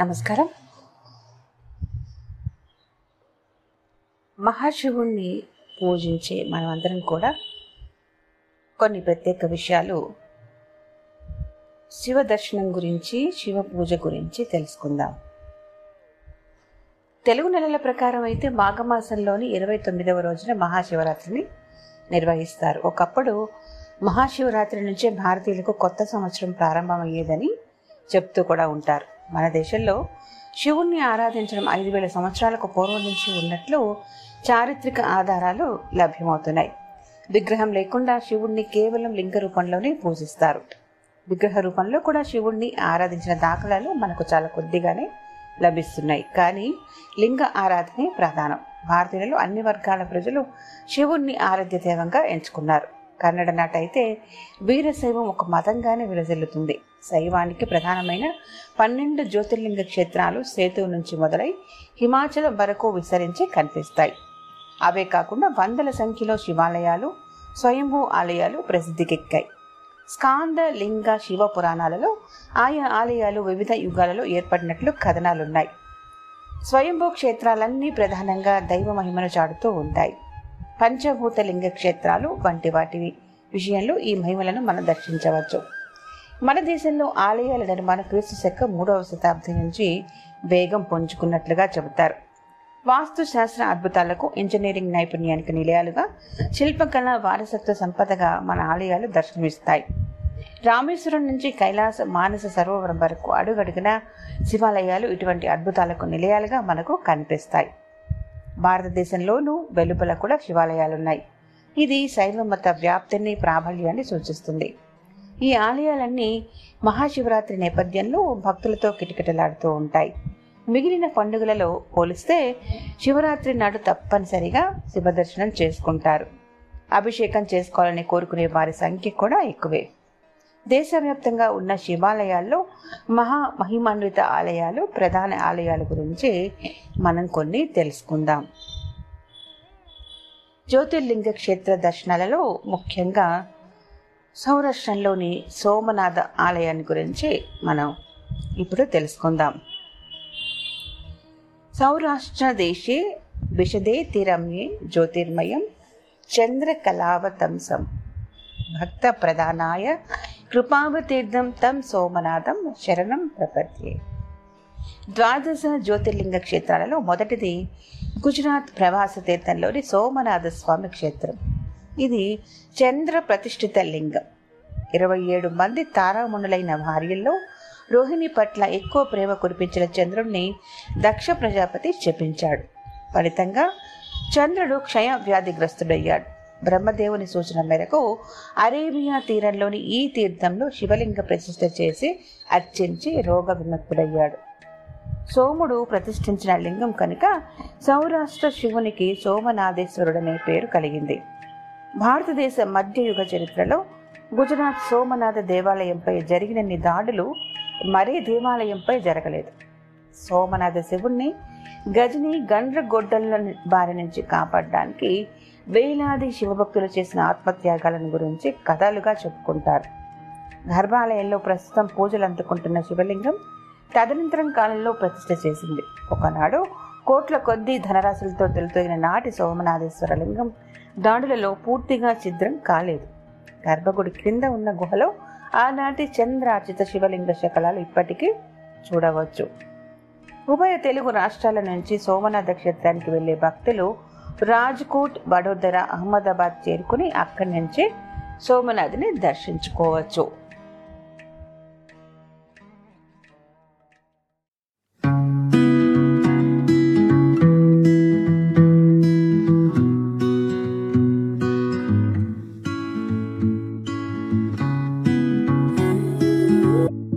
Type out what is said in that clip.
నమస్కారం. మహాశివుణ్ణి పూజించే మనమందరం కూడా కొన్ని ప్రత్యేక విషయాలు శివ దర్శనం గురించి శివ పూజ గురించి తెలుసుకుందాం. తెలుగు నెలల ప్రకారం అయితే మాఘమాసంలోని ఇరవై తొమ్మిదవ రోజున మహాశివరాత్రిని నిర్వహిస్తారు. ఒకప్పుడు మహాశివరాత్రి నుంచే భారతీయులకు కొత్త సంవత్సరం ప్రారంభమయ్యేదని చెప్తూ కూడా ఉంటారు. మన దేశంలో శివుణ్ణి ఆరాధించడం ఐదు వేల సంవత్సరాలకు పూర్వం నుంచి ఉన్నట్లు చారిత్రక ఆధారాలు లభ్యమవుతున్నాయి. విగ్రహం లేకుండా శివుణ్ణి కేవలం లింగ రూపంలోనే పూజిస్తారు. విగ్రహ రూపంలో కూడా శివుణ్ణి ఆరాధించిన దాఖలాలు మనకు చాలా కొద్దిగానే లభిస్తున్నాయి. కానీ లింగ ఆరాధనే ప్రధానం. భారతీయులలో అన్ని వర్గాల ప్రజలు శివుణ్ణి ఆరాధ్య దైవంగా ఎంచుకున్నారు. కన్నడ నాట అయితే వీరశైవం ఒక మతంగానే విలసిల్లుతుంది శైవానికి ప్రధానమైన పన్నెండు జ్యోతిర్లింగ క్షేత్రాలు సేతు నుంచి మొదలై హిమాచలం వరకు విస్తరించి కనిపిస్తాయి. అవే కాకుండా వందల సంఖ్యలో శివాలయాలు స్వయంభూ ఆలయాలు ప్రసిద్ధికెక్కాయి. స్కాంద లింగ శివ పురాణాలలో ఆయా ఆలయాలు వివిధ యుగాలలో ఏర్పడినట్లు కథనాలున్నాయి. స్వయంభూ క్షేత్రాలన్నీ ప్రధానంగా దైవ మహిమను చాటుతూ ఉంటాయి. పంచభూత లింగ క్షేత్రాలు వంటి వాటి విషయంలో ఈ మహిమలను మనం దర్శించవచ్చు. మన దేశంలో ఆలయాల నిర్మాణం క్రీస్తు శక మూడవ శతాబ్ది నుంచి వేగం పుంజుకున్నట్లుగా చెబుతారు. వాస్తుశాస్త్ర అద్భుతాలకు ఇంజనీరింగ్ నైపుణ్యానికి నిలయాలుగా శిల్పకళ వారసత్వ సంపదగా మన ఆలయాలు దర్శనమిస్తాయి. రామేశ్వరం నుంచి కైలాస మానస సరోవరం వరకు అడుగడుగున శివాలయాలు ఇటువంటి అద్భుతాలకు నిలయాలుగా మనకు కనిపిస్తాయి. భారతదేశంలోనూ వెలుపల కూడా శివాలయాలున్నాయి. ఇది శైవ మత వ్యాప్తిని ప్రాబల్యాన్ని సూచిస్తుంది. ఈ ఆలయాలన్నీ మహాశివరాత్రి నేపథ్యంలో భక్తులతో కిటకిటలాడుతూ ఉంటాయి. మిగిలిన పండుగలలో పోలిస్తే శివరాత్రి నాడు తప్పనిసరిగా శివదర్శనం చేసుకుంటారు. అభిషేకం చేసుకోవాలని కోరుకునే వారి సంఖ్య కూడా ఎక్కువే. దేశవ్యాప్తంగా ఉన్న శివాలయాల్లో మహా మహిమాన్విత ఆలయాలు ప్రధాన ఆలయాల గురించి మనం కొన్ని తెలుసుకుందాం. జ్యోతిర్లింగ క్షేత్ర దర్శనాలలో ముఖ్యంగా సౌరాష్ట్రంలోని సోమనాథ ఆలయాన్ని గురించి మనం ఇప్పుడు తెలుసుకుందాం. సౌరాష్ట్ర దేశే విషదే తిరమ్యే జ్యోతిర్మయం చంద్రకళావతంసం. భక్త ప్రధానాయ కృపావతీర్థం తం సోమనాథం శరణం ప్రపద్యే. ద్వాదశ జ్యోతిర్లింగ క్షేత్రాలలో మొదటిది గుజరాత్ ప్రవాస తీర్థంలోని సోమనాథ స్వామి క్షేత్రం. ఇది చంద్ర ప్రతిష్ఠిత లింగం. ఇరవై ఏడు మంది తారాముణులైన భార్యల్లో రోహిణి పట్ల ఎక్కువ ప్రేమ కురిపించిన చంద్రుణ్ణి దక్ష ప్రజాపతి చెప్పించాడు ఫలితంగా చంద్రుడు క్షయ వ్యాధిగ్రస్తుడయ్యాడు. బ్రహ్మదేవుని సూచన మేరకు అరేబియా తీరంలోని ఈ తీర్థంలో శివలింగ ప్రతిష్ఠ చేసి అర్చించి రోగ విముక్తుడయ్యాడు. సోముడు ప్రతిష్ఠించిన లింగం కనుక సౌరాష్ట్ర శివునికి సోమనాథేశ్వరుడనే పేరు కలిగింది. భారతదేశ మధ్యయుగ చరిత్రలో గుజరాత్ సోమనాథ దేవాలయంపై జరిగినన్ని దాడులు మరే దేవాలయంపై జరగలేదు. సోమనాథ శివుణ్ణి గజని గండ్రగొడ్డల బారి నుంచి కాపాడడానికి వేలాది శివభక్తులు చేసిన ఆత్మత్యాగాలను గురించి కథలుగా చెప్పుకుంటారు. గర్భాలయంలో ప్రస్తుతం పూజలు అందుకుంటున్న శివలింగం తదనంతరం కాలంలో ప్రతిష్ఠ చేసింది. ఒకనాడు కోట్ల కొద్దీ ధనరాశులతో తెలుతోగిన నాటి సోమనాథేశ్వర లింగం దాడులలో పూర్తిగా ఛిద్రం కాలేదు. గర్భగుడి క్రింద ఉన్న గుహలో ఆనాటి చంద్రార్చిత శివలింగ శకలాలు ఇప్పటికీ చూడవచ్చు. ఉభయ తెలుగు రాష్ట్రాల నుంచి సోమనాథ క్షేత్రానికి వెళ్ళే భక్తులు రాజ్కోట్ వడోదర అహ్మదాబాద్ చేరుకుని అక్కడి నుంచి సోమనాథిని దర్శించుకోవచ్చు.